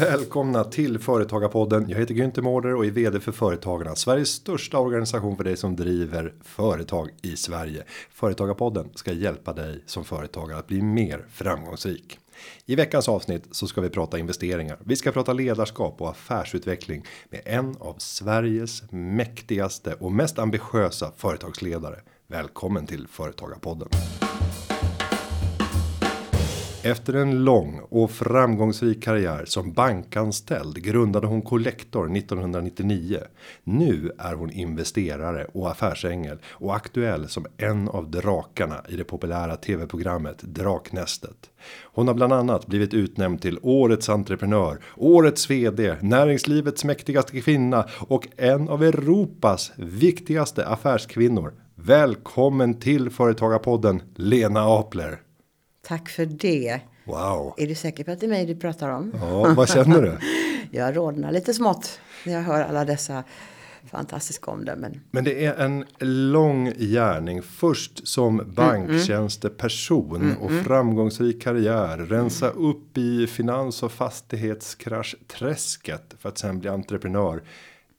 Välkomna till Företagarpodden. Jag heter Günther Mårder och är vd för Företagarna. Sveriges största organisation för dig som driver företag i Sverige. Företagarpodden ska hjälpa dig som företagare att bli mer framgångsrik. I veckans avsnitt så ska vi prata investeringar. Vi ska prata ledarskap och affärsutveckling med en av Sveriges mäktigaste och mest ambitiösa företagsledare. Välkommen till Företagarpodden. Efter en lång och framgångsrik karriär som bankanställd grundade hon Collector 1999. Nu är hon investerare och affärsängel och aktuell som en av drakarna i det populära tv-programmet Draknästet. Hon har bland annat blivit utnämnd till årets entreprenör, årets vd, näringslivets mäktigaste kvinna och en av Europas viktigaste affärskvinnor. Välkommen till Företagarpodden Lena Apler. Tack för det. Wow. Är du säker på att det är mig du pratar om? Ja, vad känner du? jag rodnar lite smått när jag hör alla dessa fantastiska omdömen. Men det är en lång gärning. Först som banktjänsteperson mm, mm. och framgångsrik karriär. Rensa upp i finans och fastighetskrasch träsket för att sen bli entreprenör.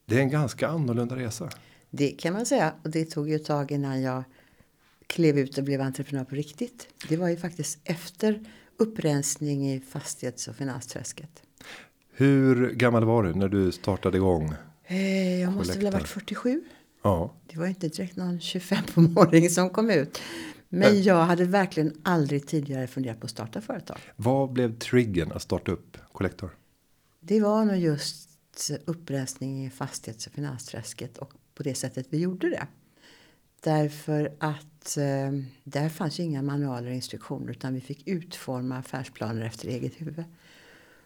Det är en ganska annorlunda resa. Det kan man säga och det tog ju ett tag innan jag klev ut och blev entreprenör på riktigt. Det var ju faktiskt efter upprensning i fastighets och finansträsket. Hur gammal var du när du startade igång? Eh, jag måste väl ha varit 47. Ja. Det var inte direkt någon 25-åring som kom ut. Men jag hade verkligen aldrig tidigare funderat på att starta företag. Vad blev triggern att starta upp Collector? Det var nog just upprensning i fastighets och finansträsket och på det sättet vi gjorde det. Därför att eh, där fanns ju inga manualer och instruktioner utan vi fick utforma affärsplaner efter eget huvud.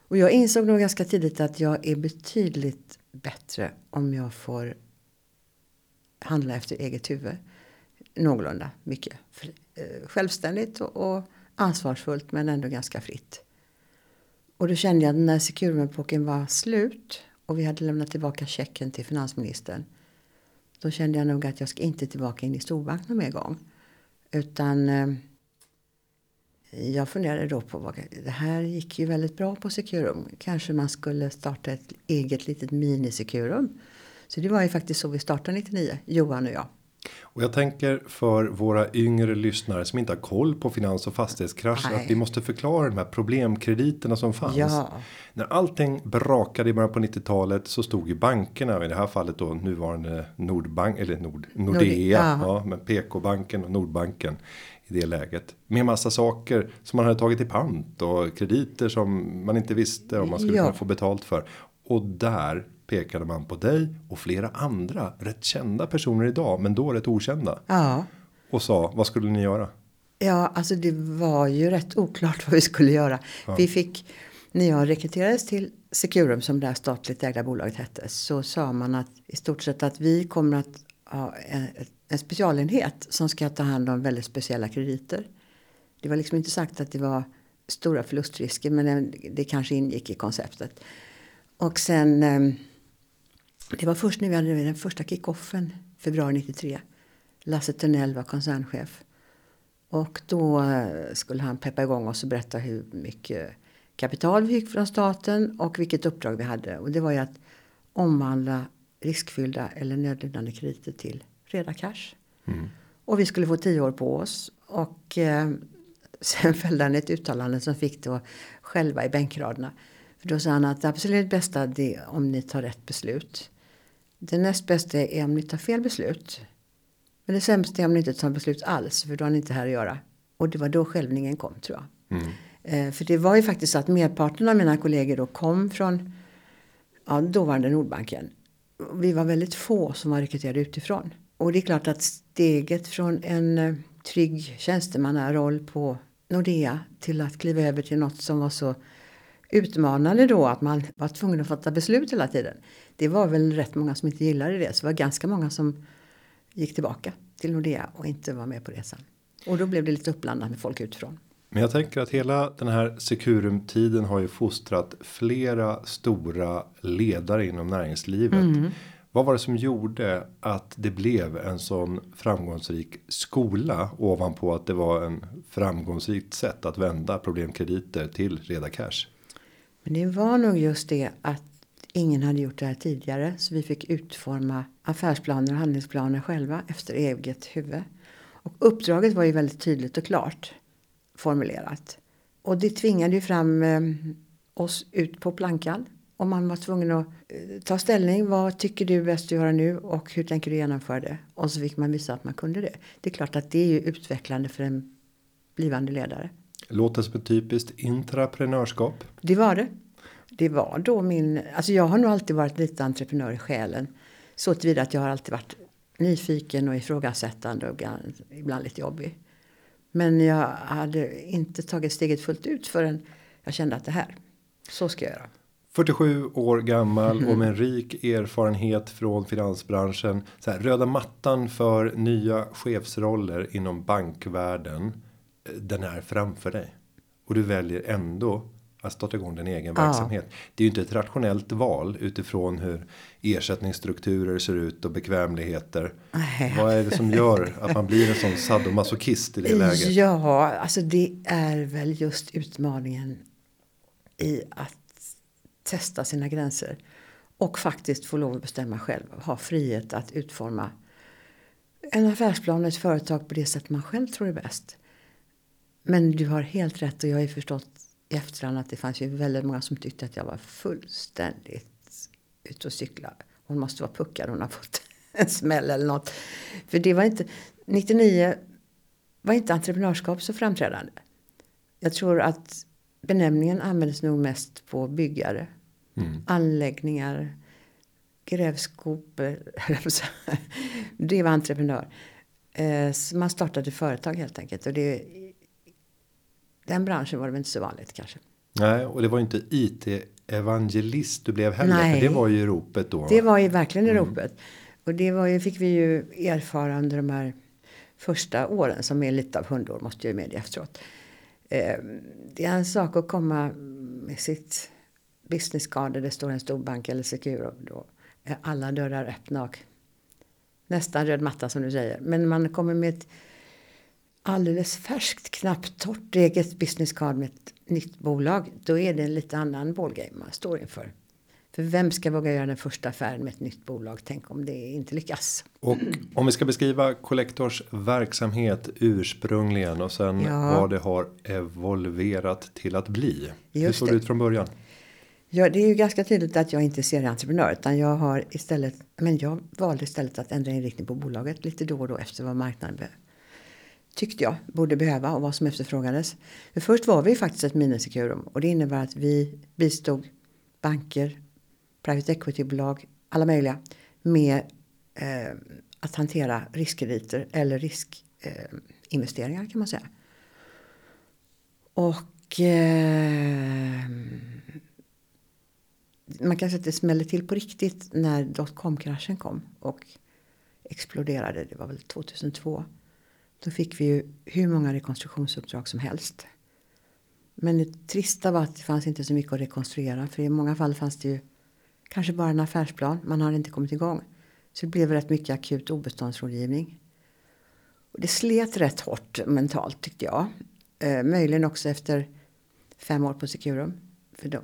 Och jag insåg nog ganska tidigt att jag är betydligt bättre om jag får handla efter eget huvud. Någorlunda mycket. Eh, självständigt och, och ansvarsfullt men ändå ganska fritt. Och då kände jag att när Securum-epoken var slut och vi hade lämnat tillbaka checken till finansministern då kände jag nog att jag ska inte tillbaka in i storbank någon mer gång. Utan eh, jag funderade då på vad, det här gick ju väldigt bra på Securum. Kanske man skulle starta ett eget litet mini-Securum. Så det var ju faktiskt så vi startade 99, Johan och jag. Och jag tänker för våra yngre lyssnare som inte har koll på finans och fastighetskrascher att vi måste förklara de här problemkrediterna som fanns. Ja. När allting brakade i början på 90-talet så stod ju bankerna i det här fallet då nuvarande Nordbank eller Nord, Nordea, ja. ja. men PK-banken och Nordbanken i det läget med massa saker som man hade tagit i pant och krediter som man inte visste om man skulle ja. kunna få betalt för och där pekade man på dig och flera andra rätt kända personer idag, men då rätt okända. Ja. Och sa, vad skulle ni göra? Ja, alltså det var ju rätt oklart vad vi skulle göra. Ja. Vi fick, när jag rekryterades till Securum som det här statligt ägda bolaget hette, så sa man att i stort sett att vi kommer att ha en, en specialenhet som ska ta hand om väldigt speciella krediter. Det var liksom inte sagt att det var stora förlustrisker, men det kanske ingick i konceptet. Och sen ehm, det var först när vi hade den första kickoffen, februari 93. Lasse Tunnell var koncernchef. Och då eh, skulle han peppa igång oss och berätta hur mycket kapital vi fick från staten och vilket uppdrag vi hade. Och det var ju att omvandla riskfyllda eller nödlidande krediter till reda cash. Mm. Och vi skulle få tio år på oss. Och eh, sen följde han ett uttalande som fick då själva i bänkraderna. För då sa han att det absolut bästa är om ni tar rätt beslut. Det näst bästa är om ni tar fel beslut. Men det sämsta är om ni inte tar beslut alls, för då har ni inte här att göra. Och det var då skälvningen kom, tror jag. Mm. Eh, för det var ju faktiskt så att merparten av mina kollegor då kom från ja, dåvarande Nordbanken. Vi var väldigt få som var rekryterade utifrån. Och det är klart att steget från en eh, trygg tjänstemannaroll på Nordea till att kliva över till något som var så utmanande då att man var tvungen att fatta beslut hela tiden. Det var väl rätt många som inte gillade det. Så det var ganska många som gick tillbaka till Nordea och inte var med på resan. Och då blev det lite uppblandat med folk utifrån. Men jag tänker att hela den här Securum tiden har ju fostrat flera stora ledare inom näringslivet. Mm. Vad var det som gjorde att det blev en sån framgångsrik skola ovanpå att det var en framgångsrikt sätt att vända problemkrediter till reda cash? Men det var nog just det att ingen hade gjort det här tidigare så vi fick utforma affärsplaner och handlingsplaner själva efter eget huvud. Och uppdraget var ju väldigt tydligt och klart formulerat. Och det tvingade ju fram eh, oss ut på plankan. Och man var tvungen att eh, ta ställning. Vad tycker du är bäst att göra nu och hur tänker du genomföra det? Och så fick man visa att man kunde det. Det är klart att det är ju utvecklande för en blivande ledare. Låter som ett typiskt intraprenörskap. Det var det. Det var då min, alltså jag har nog alltid varit lite entreprenör i själen. Så tillvida att jag har alltid varit nyfiken och ifrågasättande och ibland lite jobbig. Men jag hade inte tagit steget fullt ut förrän jag kände att det här, så ska jag göra. 47 år gammal och med en rik erfarenhet från finansbranschen. Så här, röda mattan för nya chefsroller inom bankvärlden. Den är framför dig. Och du väljer ändå att starta igång din egen ja. verksamhet. Det är ju inte ett rationellt val utifrån hur ersättningsstrukturer ser ut och bekvämligheter. Nej. Vad är det som gör att man blir en sån sadomasochist i det läget? Ja, alltså det är väl just utmaningen i att testa sina gränser och faktiskt få lov att bestämma själv. Ha frihet att utforma en affärsplan och ett företag på det sätt man själv tror är bäst. Men du har helt rätt och jag har förstått i efterhand att det fanns ju väldigt många som tyckte att jag var fullständigt ute och cykla. Hon måste vara puckad, hon har fått en smäll eller något. För det var inte, 99 var inte entreprenörskap så framträdande. Jag tror att benämningen användes nog mest på byggare, mm. anläggningar, grävskopor. det var entreprenör. Eh, så man startade företag helt enkelt. Och det den branschen var det väl inte så vanligt kanske. Nej, och det var inte IT-evangelist du blev heller. Nej, för det var ju ropet då. Det var ju verkligen mm. ropet. Och det var ju, fick vi ju erfara under de här första åren som är lite av hundår måste jag ju medge efteråt. Eh, det är en sak att komma med sitt business card där det står en stor bank eller Securo. Då är alla dörrar öppna och nästan röd matta som du säger. Men man kommer med ett alldeles färskt, knappt torrt eget business card med ett nytt bolag, då är det en lite annan ballgame man står inför. För vem ska våga göra den första affären med ett nytt bolag? Tänk om det inte lyckas. Och om vi ska beskriva Collectors verksamhet ursprungligen och sen ja. vad det har evolverat till att bli. Just Hur såg det ut från början? Ja, det är ju ganska tydligt att jag inte ser entreprenör utan jag har istället, men jag valde istället att ändra inriktning på bolaget lite då och då efter vad marknaden tyckte jag borde behöva och vad som efterfrågades. För först var vi faktiskt ett minisekurum och det innebär att vi bistod banker, private equity-bolag, alla möjliga med eh, att hantera riskkrediter eller riskinvesteringar eh, kan man säga. Och eh, man kan säga att det smällde till på riktigt när dotcom-kraschen kom och exploderade. Det var väl 2002. Då fick vi ju hur många rekonstruktionsuppdrag som helst. Men det trista var att det fanns inte så mycket att rekonstruera. För i många fall fanns det ju kanske bara en affärsplan. Man hade inte kommit igång. Så det blev rätt mycket akut obeståndsrådgivning. Och det slet rätt hårt mentalt tyckte jag. Eh, möjligen också efter fem år på Securum. För de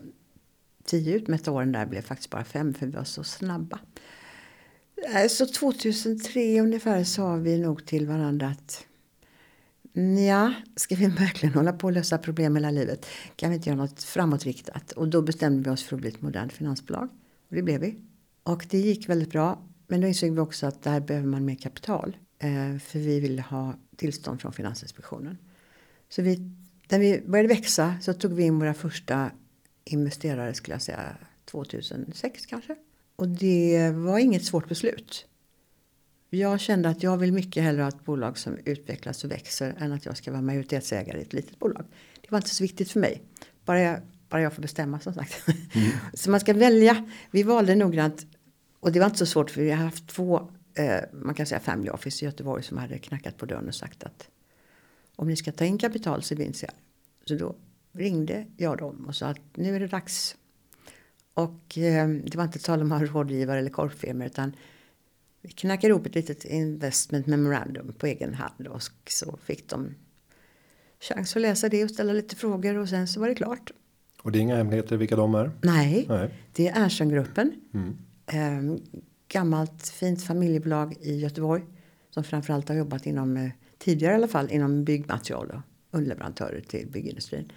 tio utmätta åren där blev faktiskt bara fem för vi var så snabba. Så 2003 ungefär sa vi nog till varandra att Ja, ska vi verkligen hålla på att lösa problem hela livet? Kan vi inte göra något framåtriktat? Och då bestämde vi oss för att bli ett modernt finansbolag. Och det blev vi. Och det gick väldigt bra. Men då insåg vi också att där behöver man mer kapital. Eh, för vi ville ha tillstånd från Finansinspektionen. Så vi, när vi började växa så tog vi in våra första investerare skulle jag säga 2006 kanske. Och det var inget svårt beslut. Jag kände att jag vill mycket hellre ha ett bolag som utvecklas och växer än att jag ska vara majoritetsägare i ett litet bolag. Det var inte så viktigt för mig. Bara jag, bara jag får bestämma som sagt. Mm. så man ska välja. Vi valde noggrant och det var inte så svårt för vi har haft två, eh, man kan säga family office i Göteborg som hade knackat på dörren och sagt att om ni ska ta in kapital så vinns jag. Så då ringde jag dem och sa att nu är det dags. Och eh, det var inte tal om att ha rådgivare eller korpfirmor utan vi knackade ihop ett litet investment memorandum på egen hand och så fick de chans att läsa det och ställa lite frågor och sen så var det klart. Och det är inga hemligheter vilka de är? Nej, Nej. det är Ernströmgruppen. Mm. Eh, gammalt fint familjebolag i Göteborg. Som framförallt har jobbat inom, eh, tidigare i alla fall, inom byggmaterial och underleverantörer till byggindustrin.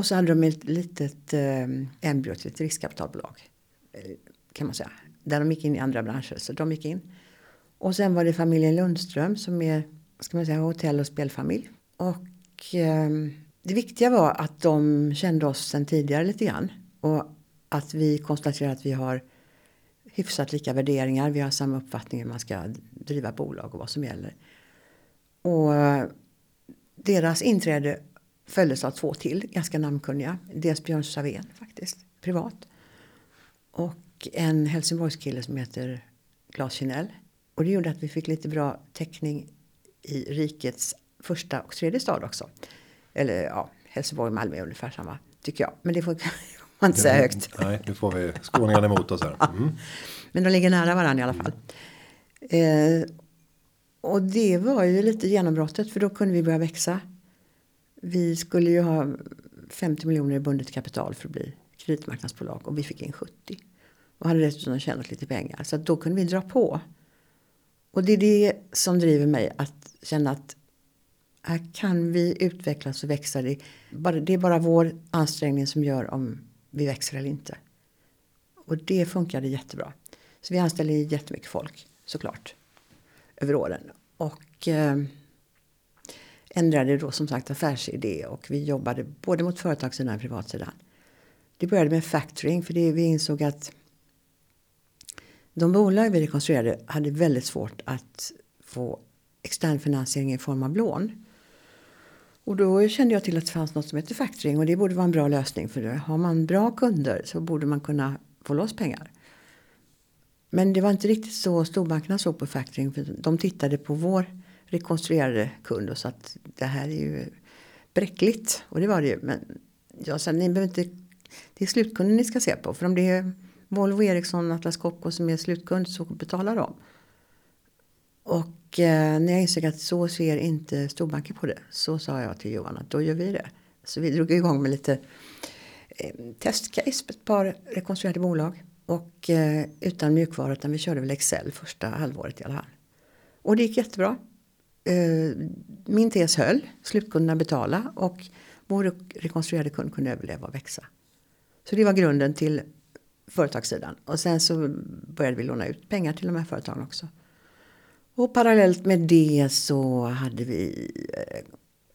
Och så hade de ett litet eh, embryo till ett riskkapitalbolag. Eh, kan man säga. Där de gick in i andra branscher. Så de gick in. Och sen var det familjen Lundström som är ska man säga, hotell och spelfamilj. Och eh, det viktiga var att de kände oss sen tidigare lite grann. Och att vi konstaterade att vi har hyfsat lika värderingar. Vi har samma uppfattning hur man ska driva bolag och vad som gäller. Och eh, deras inträde följdes av två till, ganska namnkunniga. Dels Björn Savén faktiskt, privat. Och en Helsingborgskille som heter Claes Kinell. Och det gjorde att vi fick lite bra täckning i rikets första och tredje stad också. Eller ja, Helsingborg och Malmö är ungefär samma, tycker jag. Men det får man inte säga högt. Nej, nu får vi skåningarna emot oss här. Mm. Men de ligger nära varandra i alla fall. Eh, och det var ju lite genombrottet för då kunde vi börja växa. Vi skulle ju ha 50 miljoner i bundet kapital för att bli kreditmarknadsbolag och vi fick in 70. Och hade dessutom tjänat lite pengar. Så då kunde vi dra på. Och det är det som driver mig att känna att här kan vi utvecklas och växa. Det, är bara vår ansträngning som gör om vi växer eller inte. Och det funkade jättebra. Så vi anställde jättemycket folk såklart över åren. Och eh, ändrade då som sagt affärsidé och vi jobbade både mot företagssidan och privatsidan. Det började med factoring för det, vi insåg att de bolag vi rekonstruerade hade väldigt svårt att få extern finansiering i form av lån. Och då kände jag till att det fanns något som heter factoring och det borde vara en bra lösning för det. Har man bra kunder så borde man kunna få loss pengar. Men det var inte riktigt så storbankerna såg på factoring. För de tittade på vår rekonstruerade kund och sa att det här är ju bräckligt. Och det var det ju. Men jag sa ni behöver inte, det är slutkunden ni ska se på. För om det är Volvo, Ericsson, Atlas Copco som är slutkund så betalar de. Och eh, när jag insåg att så ser inte storbanker på det så sa jag till Johan att då gör vi det. Så vi drog igång med lite eh, testcase på ett par rekonstruerade bolag. Och eh, utan mjukvara utan vi körde väl Excel första halvåret i alla fall. Och det gick jättebra. Eh, min tes höll, slutkunderna betala och vår rekonstruerade kund kunde överleva och växa. Så det var grunden till företagssidan. Och sen så började vi låna ut pengar till de här företagen också. Och parallellt med det så hade vi eh,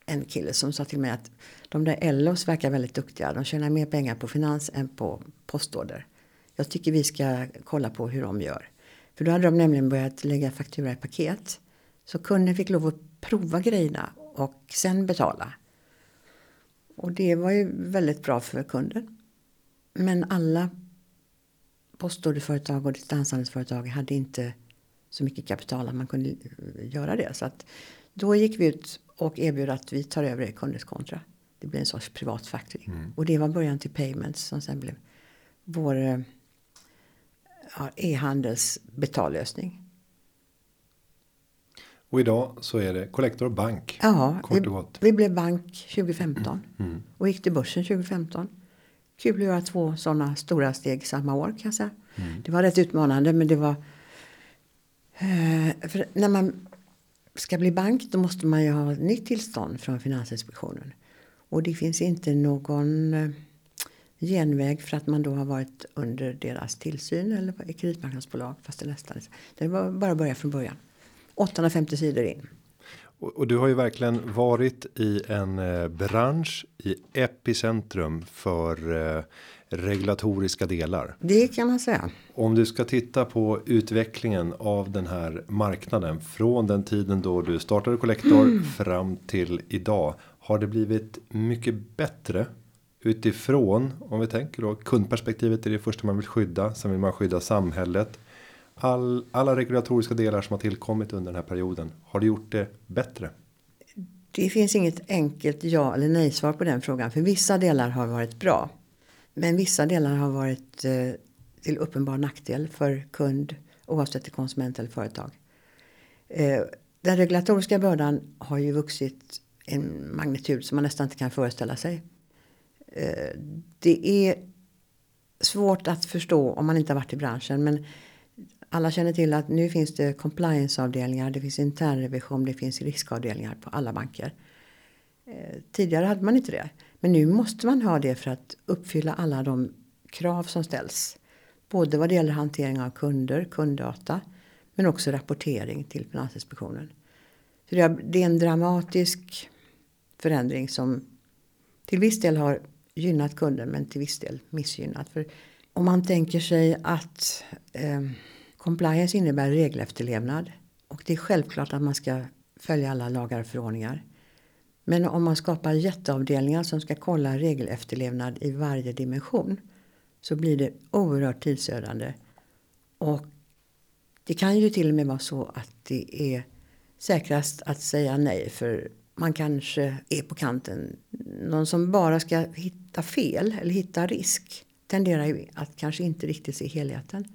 en kille som sa till mig att de där Ellos verkar väldigt duktiga. De tjänar mer pengar på finans än på postorder. Jag tycker vi ska kolla på hur de gör. För då hade de nämligen börjat lägga faktura i paket. Så kunden fick lov att prova grejerna och sen betala. Och det var ju väldigt bra för kunden. Men alla postorderföretag och distanshandelsföretag hade inte så mycket kapital att man kunde göra det. Så att då gick vi ut och erbjöd att vi tar över kundens kontra. Det blir en sorts privat factoring. Mm. Och det var början till Payments som sen blev vår eh, e-handels betallösning. Och idag så är det Collector Bank. Ja, kort vi, och gott. vi blev bank 2015 mm. Mm. och gick till börsen 2015. Kul att göra två sådana stora steg samma år kan jag säga. Mm. Det var rätt utmanande men det var eh, för när man ska bli bank då måste man ju ha ett nytt tillstånd från Finansinspektionen. Och det finns inte någon eh, genväg för att man då har varit under deras tillsyn eller i kreditmarknadsbolag fast det nästan det var bara att börja från början. 850 sidor in. Och, du har ju verkligen varit i en eh, bransch i epicentrum för eh, regulatoriska delar. Det kan man säga. Om du ska titta på utvecklingen av den här marknaden från den tiden då du startade Collector mm. fram till idag. Har det blivit mycket bättre utifrån om vi tänker då kundperspektivet är det första man vill skydda. Sen vill man skydda samhället. All, alla regulatoriska delar som har tillkommit under den här perioden. Har det gjort det bättre? Det finns inget enkelt ja eller nej svar på den frågan. För vissa delar har varit bra. Men vissa delar har varit eh, till uppenbar nackdel för kund oavsett till konsument eller företag. Eh, den regulatoriska bördan har ju vuxit en magnitud som man nästan inte kan föreställa sig. eh, det är svårt att förstå om man inte har varit i branschen. Men alla känner till att nu finns det complianceavdelningar, det finns internrevision, det finns riskavdelningar på alla banker. Eh, tidigare hade man inte det. Men nu måste man ha det för att uppfylla alla de krav som ställs. Både vad det gäller hantering av kunder, kunddata, men också rapportering till Finansinspektionen. Så det är en dramatisk förändring som till viss del har gynnat kunden men till viss del missgynnat. För om man tänker sig att eh, compliance innebär regelefterlevnad och det är självklart att man ska följa alla lagar och förordningar. Men om man skapar jätteavdelningar som ska kolla regelefterlevnad i varje dimension så blir det oerhört tidsödande. Och det kan ju till och med vara så att det är säkrast att säga nej för man kanske är på kanten. Någon som bara ska hitta fel eller hitta risk tenderar ju att kanske inte riktigt se helheten.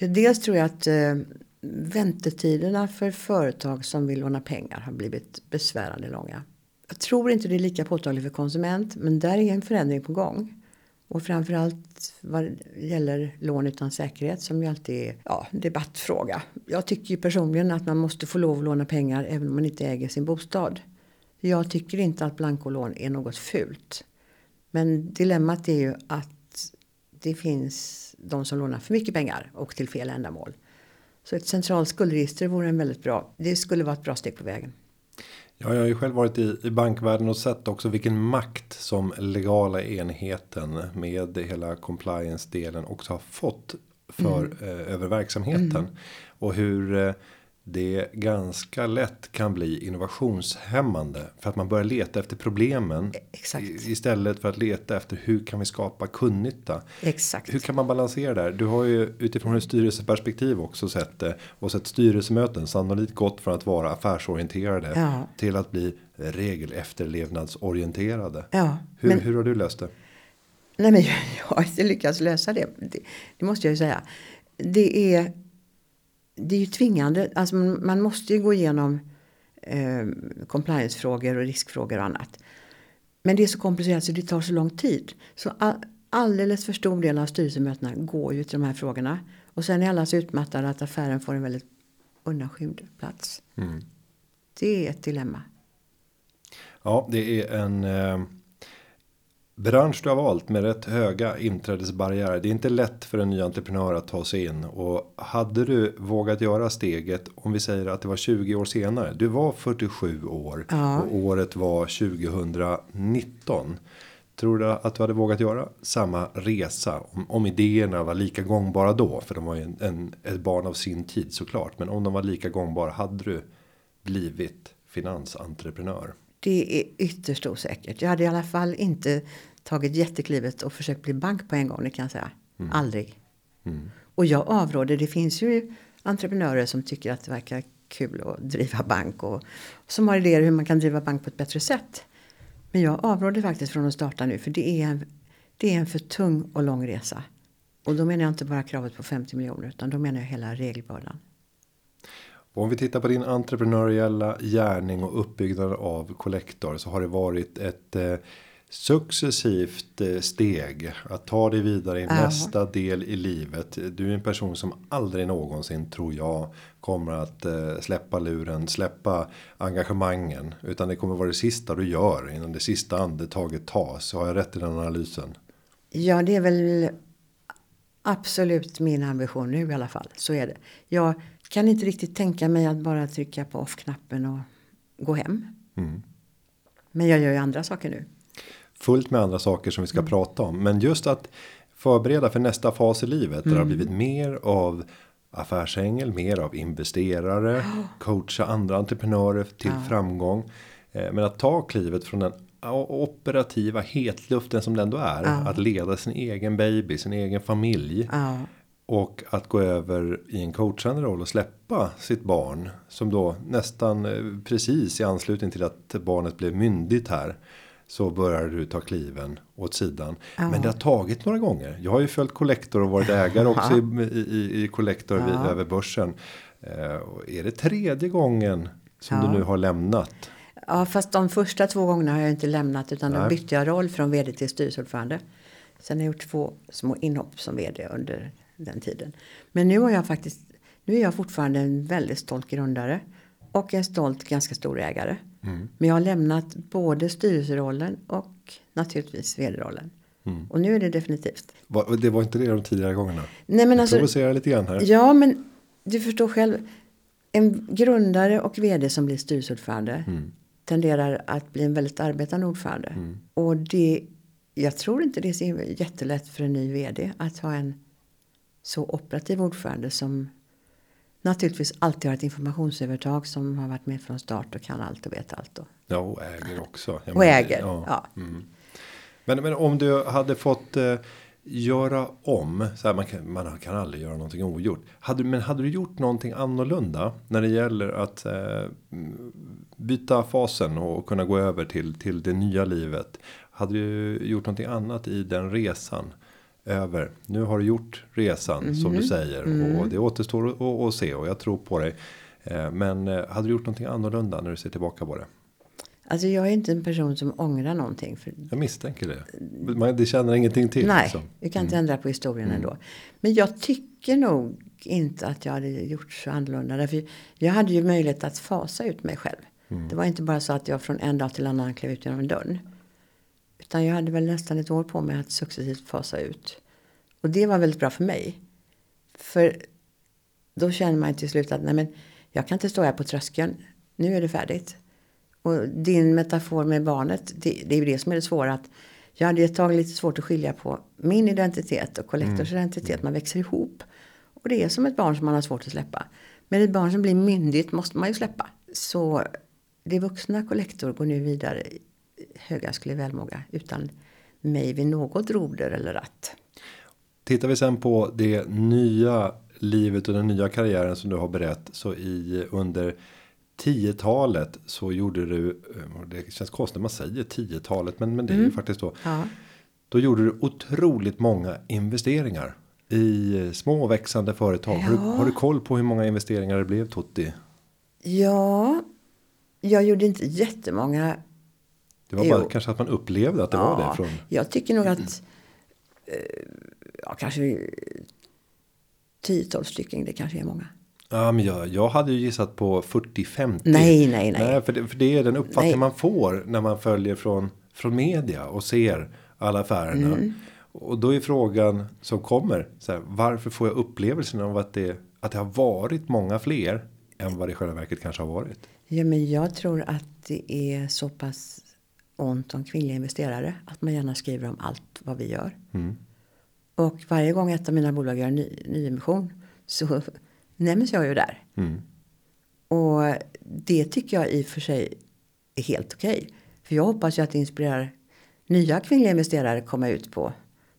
Så dels tror jag att eh, väntetiderna för företag som vill låna pengar har blivit besvärande långa. Jag tror inte det är lika påtagligt för konsument men där är en förändring på gång. Och framförallt vad gäller lån utan säkerhet som ju alltid är ja, debattfråga. Jag tycker ju personligen att man måste få lov att låna pengar även om man inte äger sin bostad. Jag tycker inte att blankolån är något fult. Men dilemmat är ju att det finns de som lånar för mycket pengar och till fel ändamål. Så ett centralt skuldregister vore en väldigt bra. Det skulle vara ett bra steg på vägen. Ja, jag har ju själv varit i, i bankvärlden och sett också vilken makt som legala enheten med hela compliance delen också har fått för mm. eh, över verksamheten mm. och hur eh, det ganska lätt kan bli innovationshämmande för att man börjar leta efter problemen Exakt. istället för att leta efter hur kan vi skapa kundnytta. Exakt. Hur kan man balansera där? Du har ju utifrån ett styrelseperspektiv också sett det och sett styrelsemöten sannolikt gått från att vara affärsorienterade ja. till att bli regel efterlevnadsorienterade. Ja, hur, men, hur har du löst det? Nej, men jag har inte lyckats lösa det. Det, det måste jag ju säga. Det är det är ju tvingande. Alltså man måste ju gå igenom eh, compliance-frågor och riskfrågor och annat. Men det är så komplicerat så det tar så lång tid. Så all, alldeles för stor del av styrelsemötena går ju till de här frågorna. Och sen är alla så utmattade att affären får en väldigt undanskymd plats. Mm. Det är ett dilemma. Ja, det är en eh, bransch du har valt med rätt höga inträdesbarriärer. Det är inte lätt för en ny entreprenör att ta sig in och hade du vågat göra steget om vi säger att det var 20 år senare. Du var 47 år ja. och året var 2019. Tror du att du hade vågat göra samma resa om, om idéerna var lika gångbara då? För de var ju en, en, ett barn av sin tid såklart. Men om de var lika gångbara hade du blivit finansentreprenör? Det är ytterst osäkert. Jag hade i alla fall inte tagit jätteklivet och försökt bli bank på en gång, det kan jag säga. Mm. Aldrig. Mm. Och jag avråder, det finns ju entreprenörer som tycker att det verkar kul att driva bank och som har idéer hur man kan driva bank på ett bättre sätt. Men jag avråder faktiskt från att starta nu för det är en, det är en för tung och lång resa. Och då menar jag inte bara kravet på 50 miljoner utan då menar jag hela regelbördan. Och om vi tittar på din entreprenöriella gärning och uppbyggnad av Collector så har det varit ett eh, successivt eh, steg att ta dig vidare i ja. nästa del i livet. Du är en person som aldrig någonsin tror jag kommer att eh, släppa luren, släppa engagemangen, utan det kommer vara det sista du gör innan det sista andetaget tas. Har jag rätt i den analysen? Ja, det är väl absolut min ambition nu i alla fall. Så är det. Jag kan inte riktigt tänka mig att bara trycka på off knappen och gå hem. Mm. Men jag gör ju andra saker nu fullt med andra saker som vi ska mm. prata om. Men just att förbereda för nästa fas i livet. Mm. Där det har mm. blivit mer av affärsängel, mer av investerare, oh. coacha andra entreprenörer till ja. framgång. Eh, men att ta klivet från den operativa hetluften som det ändå är. Ja. Att leda sin egen baby, sin egen familj. Och att gå över i en coachande roll och släppa sitt barn. Som då nästan eh, precis i anslutning till att barnet blev myndigt här så börjar du ta kliven åt sidan. Ja. Men det har tagit några gånger. Jag har ju följt Collector och varit ägare också i, i, i Collector ja. över börsen. Eh, är det tredje gången som ja. du nu har lämnat? Ja, fast de första två gångerna har jag inte lämnat utan Nej. då bytte jag roll från vd till styrelseordförande. Sen har jag gjort två små inhopp som vd under den tiden. Men nu har jag faktiskt, nu är jag fortfarande en väldigt stolt grundare och en stolt ganska stor ägare. Mm. Men jag har lämnat både styrelserollen och naturligtvis vd-rollen. Mm. Och nu är det definitivt. Det var inte det de tidigare gångerna? Nej, men alltså, provocerar lite grann här. Ja, men du förstår själv. En grundare och vd som blir styrelseordförande mm. tenderar att bli en väldigt arbetande ordförande. Mm. Och det, jag tror inte det är så jättelätt för en ny vd att ha en så operativ ordförande som naturligtvis alltid har ett informationsövertag som har varit med från start och kan allt och vet allt. Och, ja, och äger också. och äger, ja. ja. Mm. Men, men om du hade fått eh, göra om. Så här, man, kan, man kan aldrig göra någonting ogjort. Hade, men hade du gjort någonting annorlunda när det gäller att eh, byta fasen och kunna gå över till till det nya livet? Hade du gjort någonting annat i den resan? Över. Nu har du gjort resan mm. som du mhm. säger mm. och det återstår att, se och jag tror på dig. Eh, men eh, hade du gjort någonting annorlunda när du ser tillbaka på det? Alltså jag är inte en person som ångrar någonting. För jag misstänker det. Man, det känner ingenting till. Nej, liksom. vi kan inte mm. ändra på historien mm. ändå. Men jag tycker nog inte att jag hade gjort så annorlunda. Därför jag hade ju möjlighet att fasa ut mig själv. Mm. Det var inte bara så att jag från en dag till annan klev ut genom en dörr. Utan jag hade väl nästan ett år på mig att successivt fasa ut. Och det var väldigt bra för mig. För då känner man till slut att nej men jag kan inte stå här på tröskeln. Nu är det färdigt. Och din metafor med barnet, det, det är ju det som är det svåra. Att jag hade ett tag lite svårt att skilja på min identitet och kollektors mm. identitet. Man växer ihop. Och det är som ett barn som man har svårt att släppa. Men ett barn som blir myndigt måste man ju släppa. Så det vuxna kollektor går nu vidare högaktig välmåga utan mig vid något roder eller ratt. Tittar vi sen på det nya livet och den nya karriären som du har berättat så i under 10-talet så gjorde du eh, det känns konstigt när man säger 10-talet men men det är mm. ju faktiskt så. Ja. Då gjorde du otroligt många investeringar i små och växande företag. Ja. Har, du, har, du, koll på hur många investeringar det blev Totti? Ja, jag gjorde inte jättemånga. Det var bara jo. kanske att man upplevde att det ja, var det. Från... Jag tycker nog att eh, ja, kanske 10-12 stycken, det kanske är många. Ja, men jag, jag hade ju gissat på 40-50. Nej, nej, nej. nej för, det, för det är den uppfattning nej. man får när man följer från, från media och ser alla affärerna. Mm. Och då är frågan som kommer. Så här, varför får jag upplevelsen av att det, att det har varit många fler än vad det i själva verket kanske har varit? Ja, men jag tror att det är så pass ont om kvinnliga investerare att man gärna skriver om allt vad vi gör. Mm. Och varje gång ett av mina bolag gör en ny, nyemission så nämns jag ju där. Mm. Och det tycker jag i och för sig är helt okej. Okay. För jag hoppas ju att det inspirerar nya kvinnliga investerare att komma ut på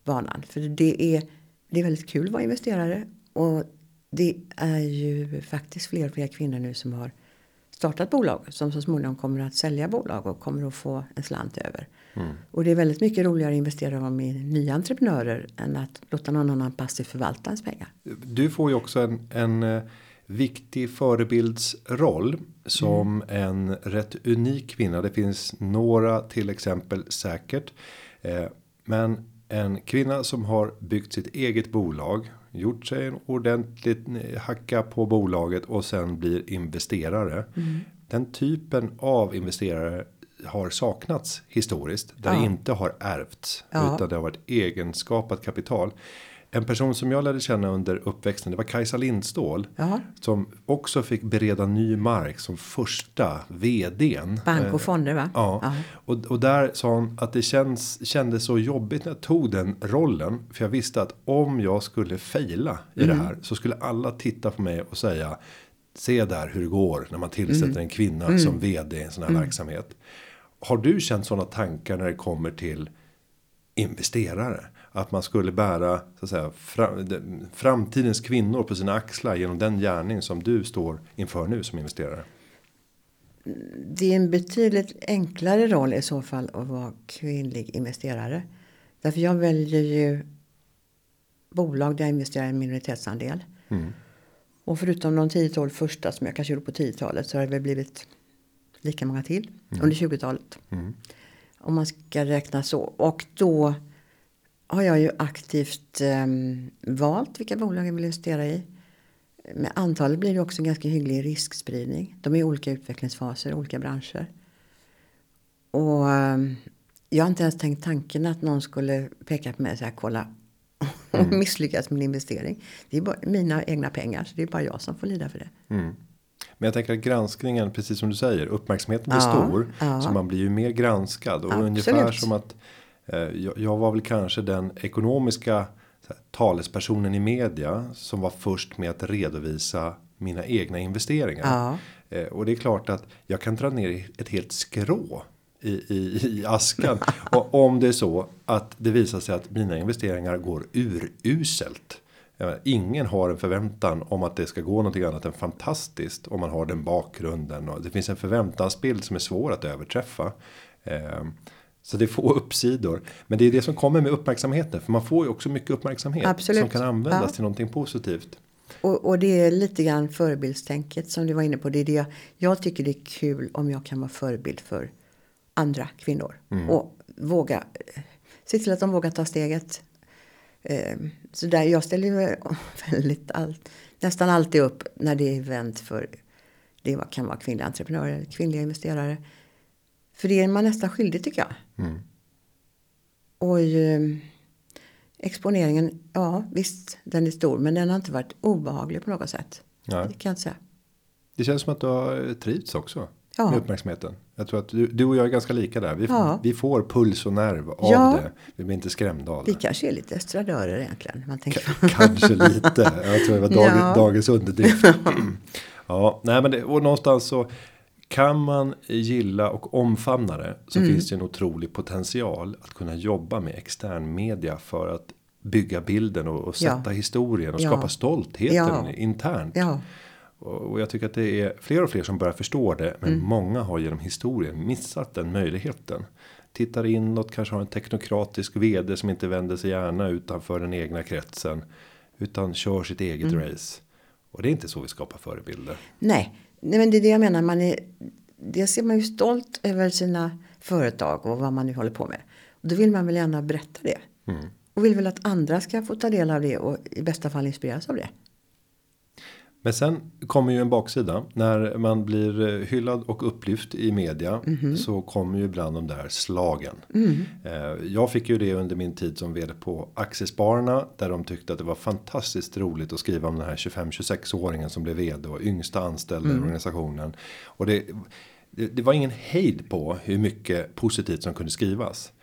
banan. För det är, det är väldigt kul att vara investerare. Och det är ju faktiskt fler och fler kvinnor nu som har startat bolag som så småningom kommer att sälja bolag och kommer att få en slant över. Mm. Och det är väldigt mycket roligare att investera dem i nya entreprenörer än att låta någon annan passivt förvalta ens pengar. Du får ju också en, en eh, viktig förebildsroll som mm. en rätt unik kvinna. Det finns några till exempel säkert. Eh, men en kvinna som har byggt sitt eget bolag. Gjort sig en ordentligt eh, hacka på bolaget och sen blir investerare. Mm. Den typen av investerare har saknats historiskt. Där ja. inte har ärvts. Ja. Utan det har varit egenskapat kapital. En person som jag lärde känna under uppväxten. Det var Kajsa Lindstål. Ja. Som också fick bereda ny mark som första vdn. Bank och fonder va? Ja. ja. Och, och där sa hon att det känns, kändes så jobbigt när jag tog den rollen. För jag visste att om jag skulle fejla i mm. det här. Så skulle alla titta på mig och säga. Se där hur det går när man tillsätter mm. en kvinna mm. som vd i en sån här mm. verksamhet. Har du känt sådana tankar när det kommer till investerare? Att man skulle bära så att säga, framtidens kvinnor på sina axlar genom den gärning som du står inför nu som investerare? Det är en betydligt enklare roll i så fall att vara kvinnlig investerare. Därför jag väljer ju bolag där jag investerar i en minoritetsandel. Mm. Och förutom de 10-12 första som jag kanske gjorde på 10-talet så har det väl blivit lika många till mm. under 20-talet. Mm. Om man ska räkna så. Och då har jag ju aktivt eh, valt vilka bolag jag vill investera i. Med antalet blir det också en ganska hygglig riskspridning. De är i olika utvecklingsfaser, olika branscher. Och eh, jag har inte ens tänkt tanken att någon skulle peka på mig och säga kolla mm. misslyckas med investering. Det är bara mina egna pengar så det är bara jag som får lida för det. Mm. Men jag tänker att granskningen, precis som du säger, uppmärksamheten blir ja, stor. Ja. Så man blir ju mer granskad. Och Absolut. ungefär som att jag, jag, var väl kanske den ekonomiska talespersonen i media. Som var först med att redovisa mina egna investeringar. Ja. Eh, och det är klart att jag kan dra ner ett helt skrå i, i, i askan. och om det är så att det visar sig att mina investeringar går uruselt. Menar, ingen har en förväntan om att det ska gå någonting annat än fantastiskt. Om man har den bakgrunden. Och det finns en förväntansbild som är svår att överträffa. Eh, så det är få uppsidor. Men det är det som kommer med uppmärksamheten. För man får ju också mycket uppmärksamhet. Absolut. Som kan användas ja. till någonting positivt. Och, och, det är lite grann förebildstänket som du var inne på. Det är det jag, jag tycker det är kul om jag kan vara förebild för andra kvinnor. Mm. Och våga se till att de vågar ta steget. Eh, så där, jag ställer väldigt allt, nästan alltid upp när det är event för det kan vara kvinnliga entreprenörer, kvinnliga investerare. För det är man nästan skyldig tycker jag. Mm. Och eh, exponeringen, ja visst den är stor men den har inte varit obehaglig på något sätt. Nej. Det kan jag inte säga. Det känns som att du har trivts också ja. med uppmärksamheten. Jag tror att du, du, och jag är ganska lika där. Vi, ja. vi får puls och nerv av ja. det. Vi blir inte skrämda av det. Vi kanske är lite estradörer egentligen. Man tänker. kanske lite. Jag tror det var dag, dagens underdrift. ja, nej men det, och någonstans så. Kan man gilla och omfamna det så mm. finns det en otrolig potential att kunna jobba med extern media för att bygga bilden och, och sätta ja. historien och skapa stoltheten internt. Och jag tycker att det är fler och fler som börjar förstå det. Men mm. många har genom historien missat den möjligheten. Tittar inåt, kanske har en teknokratisk vd som inte vänder sig gärna utanför den egna kretsen. Utan kör sitt eget mm. race. Och det är inte så vi skapar förebilder. Nej, nej men det är det jag menar. Man är, dels är man ju stolt över sina företag och vad man nu håller på med. Och då vill man väl gärna berätta det. Mm. Och vill väl att andra ska få ta del av det och i bästa fall inspireras av det. Men sen kommer ju en baksida när man blir eh, hyllad och upplyft i media mm så kommer ju ibland de där slagen. Mm. Jag fick ju det under min tid som vd på Aktiespararna där de tyckte att det var fantastiskt roligt att skriva om den här 25 26 åringen som blev vd och yngsta anställda mm. i organisationen och det, det, det var ingen hejd på hur mycket positivt som kunde skrivas.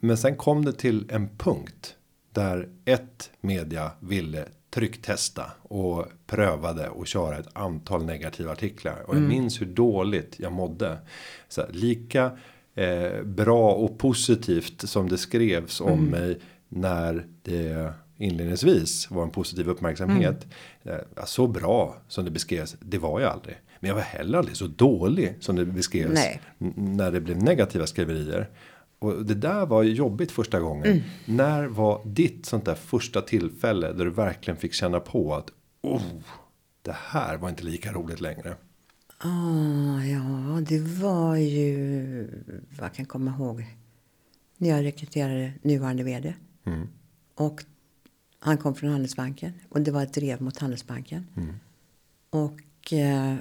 Men sen kom det till en punkt där ett media ville trycktesta och prövade och köra ett antal negativa artiklar och jag mm. minns hur dåligt jag mådde. Så här, lika eh, bra och positivt som det skrevs om mm. mig när det inledningsvis var en positiv uppmärksamhet. Mm. Eh, så bra som det beskrevs, det var jag aldrig. Men jag var heller aldrig så dålig som det beskrevs när det blev negativa skriverier. Och det där var jobbigt första gången. Mm. När var ditt sånt där första tillfälle där du verkligen fick känna på att oh, det här var inte lika roligt längre? Ah, ja, det var ju vad jag kan komma ihåg. När jag rekryterade nuvarande vd. Mm. Och han kom från Handelsbanken och det var ett drev mot Handelsbanken. Mm. Och eh,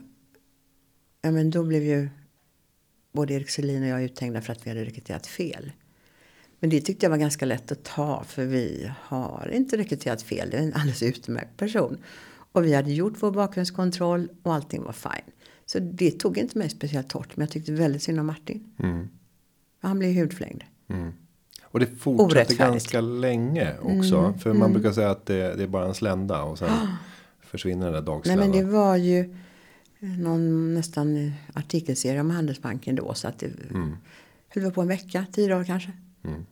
ja, men då blev ju både Erik Selin och jag uthängda för att vi hade rekryterat fel. Men det tyckte jag var ganska lätt att ta för vi har inte rekryterat fel. Det är en alldeles utmärkt person. Och vi hade gjort vår bakgrundskontroll och allting var fine. Så det tog inte mig speciellt hårt. Men jag tyckte väldigt synd om Martin. Mm. Han blev hudflängd. Mm. Och det fortsatte ganska länge också. Mm. För man mm. brukar säga att det, det, är bara en slända. Och sen försvinner den där dagsländan. Nej men det var ju någon nästan artikelserie om Handelsbanken då. Så att det mm. höll på en vecka, tio dagar kanske. Mm.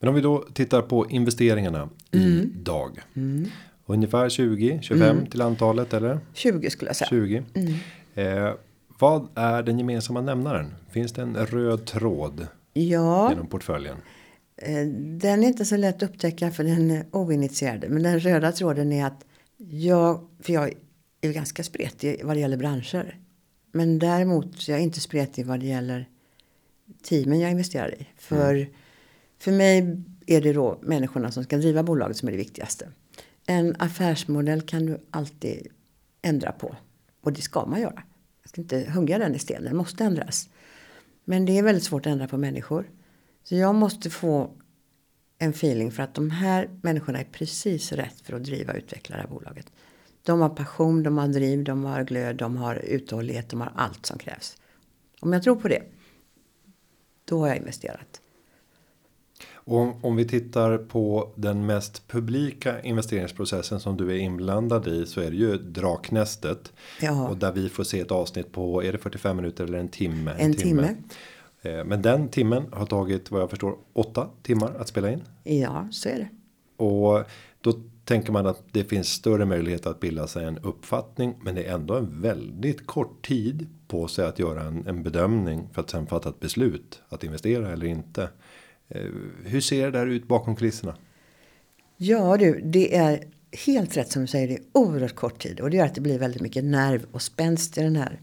Men om vi då tittar på investeringarna mm. idag. Mm. Ungefär 20, 25 mm. till antalet eller? 20 skulle jag säga. 20. Mm. Eh, vad är den gemensamma nämnaren? Finns det en röd tråd? Ja. Genom portföljen? Eh, den är inte så lätt att upptäcka för den oinitierade. Men den röda tråden är att jag, för jag är ganska spretig vad det gäller branscher. Men däremot jag är inte spretig vad det gäller teamen jag investerar i. För, mm. för mig är det då människorna som ska driva bolaget som är det viktigaste. En affärsmodell kan du alltid ändra på. Och det ska man göra. Jag ska inte hugga den i sten, den måste ändras. Men det är väldigt svårt att ändra på människor. Så jag måste få en feeling för att de här människorna är precis rätt för att driva och utveckla det här bolaget. De har passion, de har driv, de har glöd, de har uthållighet, de har allt som krävs. Om jag tror på det, då har jag investerat. Och om vi tittar på den mest publika investeringsprocessen som du är inblandad i så är det ju Draknästet. Ja. Och där vi får se ett avsnitt på, är det 45 minuter eller en timme? En, en timme. timme. Eh, men den timmen har tagit vad jag förstår åtta timmar att spela in. Ja, så är det. Och då tänker man att det finns större möjlighet att bilda sig en uppfattning. Men det är ändå en väldigt kort tid på sig att göra en, en bedömning för att sen fatta ett beslut att investera eller inte. Eh, hur ser det där ut bakom kulisserna? Ja du, det är helt rätt som du säger. Det är oerhört kort tid och det gör att det blir väldigt mycket nerv och spänst i den här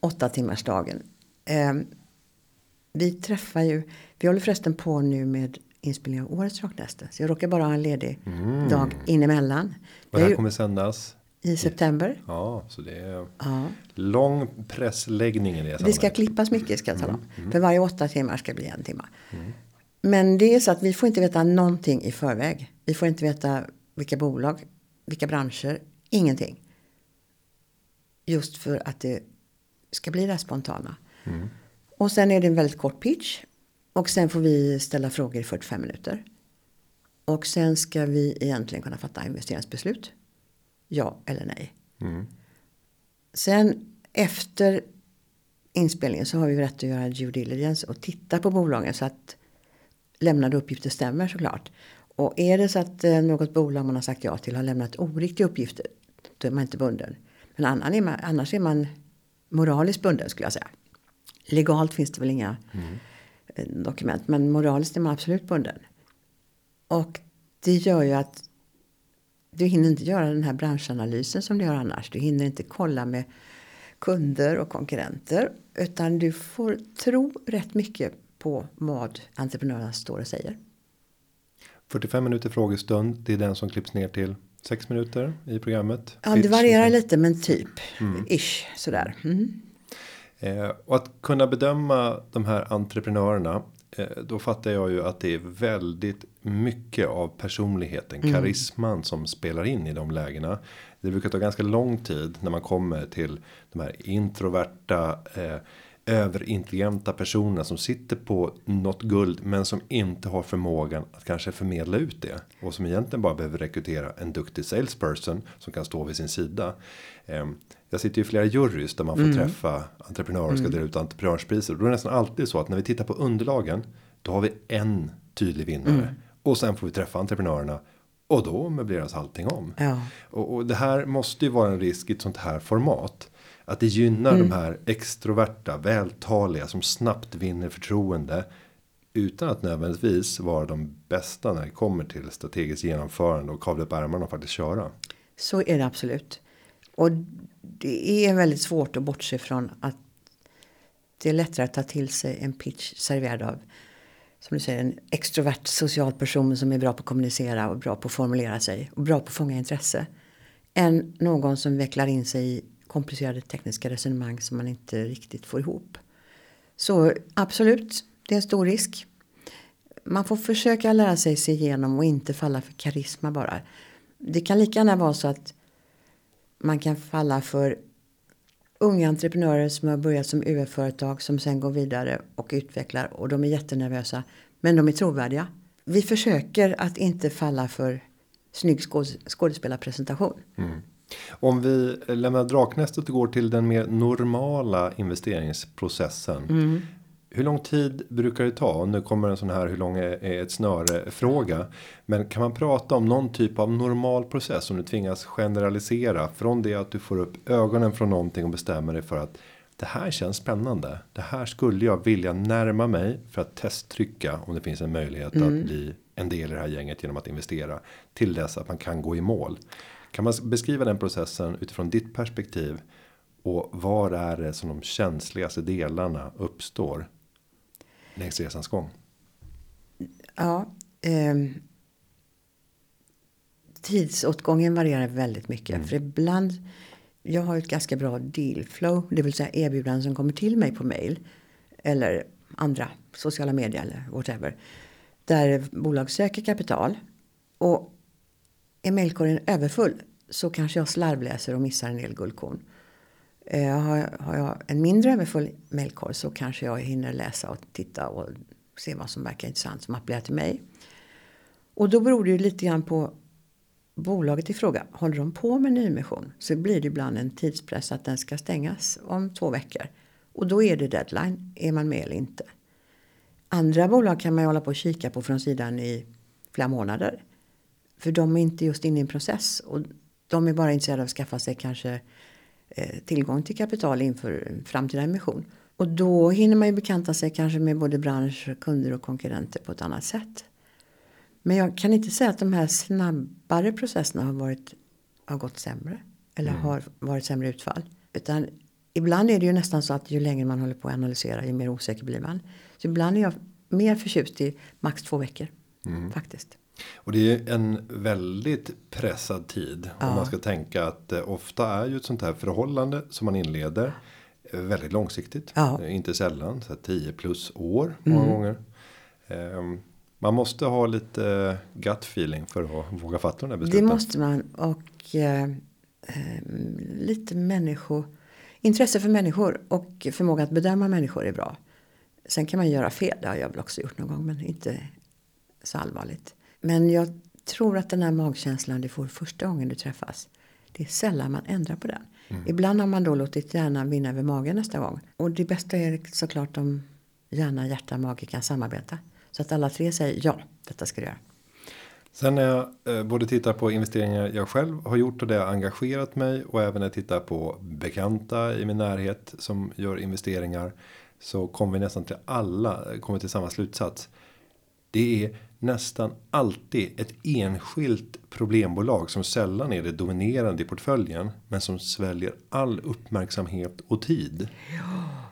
åtta timmars dagen. Eh, vi träffar ju, vi håller förresten på nu med inspelning av årets rocknäste. Så jag råkar bara ha en ledig mm. dag inemellan. Och det här kommer sändas? I september. Ja, så det är ja. lång pressläggning i det Det ska klippas mycket ska jag tala om. Mm. Mm. För varje åtta timmar ska bli en timme. Mm. Men det är så att vi får inte veta någonting i förväg. Vi får inte veta vilka bolag, vilka branscher, ingenting. Just för att det ska bli det här spontana. Mm. Och sen är det en väldigt kort pitch. Och sen får vi ställa frågor i 45 minuter. Och sen ska vi egentligen kunna fatta investeringsbeslut. Ja eller nej. Mm. Sen efter inspelningen så har vi rätt att göra due diligence och titta på bolagen så att lämnade uppgifter stämmer såklart. Och är det så att eh, något bolag man har sagt ja till har lämnat oriktiga uppgifter då är man inte bunden. Men annars är man moraliskt bunden skulle jag säga. Legalt finns det väl inga mm. Eh, dokument men moraliskt är man absolut bunden. Och det gör ju att du hinner inte göra den här branschanalysen som du gör annars. Du hinner inte kolla med kunder och konkurrenter. Utan du får tro rätt mycket på vad entreprenörerna står och säger. 45 minuter frågestund. Det är den som klipps ner till 6 minuter i programmet. Ja, det varierar lite men typ mm. ish sådär. Mm. Eh, och att kunna bedöma de här entreprenörerna. Eh, då fattar jag ju att det är väldigt mycket av personligheten, mm. karisman som spelar in i de lägena. Det brukar ta ganska lång tid när man kommer till de här introverta eh, överintelligenta personer som sitter på något guld men som inte har förmågan att kanske förmedla ut det och som egentligen bara behöver rekrytera en duktig salesperson som kan stå vid sin sida. Jag sitter ju i flera jurys där man får mm. träffa entreprenörer och ska mm. dela ut entreprenörspriser. Då är det nästan alltid så att när vi tittar på underlagen då har vi en tydlig vinnare mm. och sen får vi träffa entreprenörerna och då möbleras allting om. Ja. Och, och det här måste ju vara en risk i ett sånt här format att det gynnar mm. de här extroverta, vältaliga som snabbt vinner förtroende. Utan att nödvändigtvis vara de bästa när det kommer till strategiskt genomförande och kavla upp ärmarna och faktiskt köra. Så är det absolut. Och det är väldigt svårt att bortse från att det är lättare att ta till sig en pitch serverad av som du säger en extrovert social person som är bra på att kommunicera och bra på att formulera sig och bra på att fånga intresse. Än någon som vecklar in sig i komplicerade tekniska resonemang som man inte riktigt får ihop. Så absolut, det är en stor risk. Man får försöka lära sig se igenom och inte falla för karisma bara. Det kan lika gärna vara så att man kan falla för unga entreprenörer som har börjat som UF-företag som sen går vidare och utvecklar och de är jättenervösa. Men de är trovärdiga. Vi försöker att inte falla för snygg skådespelarpresentation. Mm. Om vi lämnar draknästet och går till den mer normala investeringsprocessen. Mm. Hur lång tid brukar det ta? Nu kommer en sån här hur lång är ett snöre fråga. Men kan man prata om någon typ av normal process om du tvingas generalisera från det att du får upp ögonen från någonting och bestämmer dig för att det här känns spännande. Det här skulle jag vilja närma mig för att testtrycka om det finns en möjlighet mm. att bli en del i det här gänget genom att investera till dess att man kan gå i mål. Kan man beskriva den processen utifrån ditt perspektiv? Och var är det som de känsligaste delarna uppstår? Längs resans gång. Ja. Eh, tidsåtgången varierar väldigt mycket. Mm. För ibland. Jag har ett ganska bra deal flow. Det vill säga erbjudanden som kommer till mig på mail. Eller andra sociala medier eller whatever. Där bolag söker kapital. Och är mailkorgen överfull så kanske jag slarvläser och missar en del guldkorn. Eh, har, har jag en mindre överfull mejlkorg så kanske jag hinner läsa och titta och se vad som verkar intressant som appellerar till mig. Och då beror det ju lite grann på bolaget i fråga. Håller de på med nyemission så blir det ibland en tidspress att den ska stängas om två veckor. Och då är det deadline. Är man med eller inte? Andra bolag kan man ju hålla på och kika på från sidan i flera månader. För de är inte just inne i en process. Och de är bara intresserade av att skaffa sig kanske tillgång till kapital inför framtida emission. Och då hinner man ju bekanta sig kanske med både bransch, kunder och konkurrenter på ett annat sätt. Men jag kan inte säga att de här snabbare processerna har varit har gått sämre. Eller mm. har varit sämre utfall. Utan ibland är det ju nästan så att ju längre man håller på att analysera ju mer osäker blir man. Så ibland är jag mer förtjust i max två veckor. Mm. Faktiskt. Och det är en väldigt pressad tid. Ja. Om man ska tänka att eh, ofta är ju ett sånt här förhållande som man inleder. Eh, väldigt långsiktigt. Ja. Eh, inte sällan. Så 10 plus år många mm. gånger. Um, man måste ha lite gut feeling för att våga fatta de här besluten. Det måste man. Och eh, lite människo. Intresse för människor och förmåga att bedöma människor är bra. Sen kan man göra fel. Det har jag väl också gjort någon gång. Men inte så allvarligt. Men jag tror att den här magkänslan du får första gången du träffas. Det är sällan man ändrar på den. Mm. Ibland har man då låtit hjärnan vinna över magen nästa gång. Och det bästa är såklart om hjärna, hjärta, mage kan samarbeta. Så att alla tre säger ja, detta ska du göra. Sen när jag eh, både tittar på investeringar jag själv har gjort och det har engagerat mig och även när jag tittar på bekanta i min närhet som gör investeringar så kommer vi nästan till alla kommer till samma slutsats. Det är nästan alltid ett enskilt problembolag som sällan är det dominerande i portföljen men som sväljer all uppmärksamhet och tid. Ja.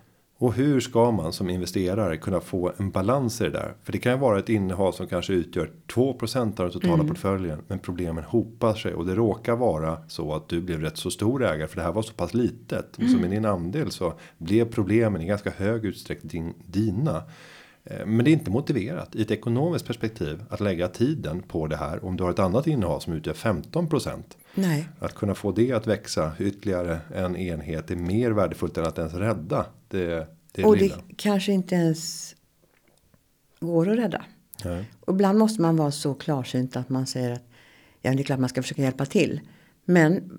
Och hur ska man som investerare kunna få en balans i det där? För det kan ju vara ett innehav som kanske utgör 2% av den totala mm. portföljen. Men problemen hopar sig och det råkar vara så att du blev rätt så stor ägare. För det här var så pass litet. Mm. Så med din andel så blev problemen i ganska hög utsträckning dina. Eh, men det är inte motiverat i ett ekonomiskt perspektiv att lägga tiden på det här. Om du har ett annat innehav som utgör 15%. Nej. Att kunna få det att växa ytterligare en enhet är mer värdefullt än att ens rädda det. det och lilla. det kanske inte ens går att rädda. Nej. Och ibland måste man vara så klarsynt att man säger att ja, det är klart man ska försöka hjälpa till. Men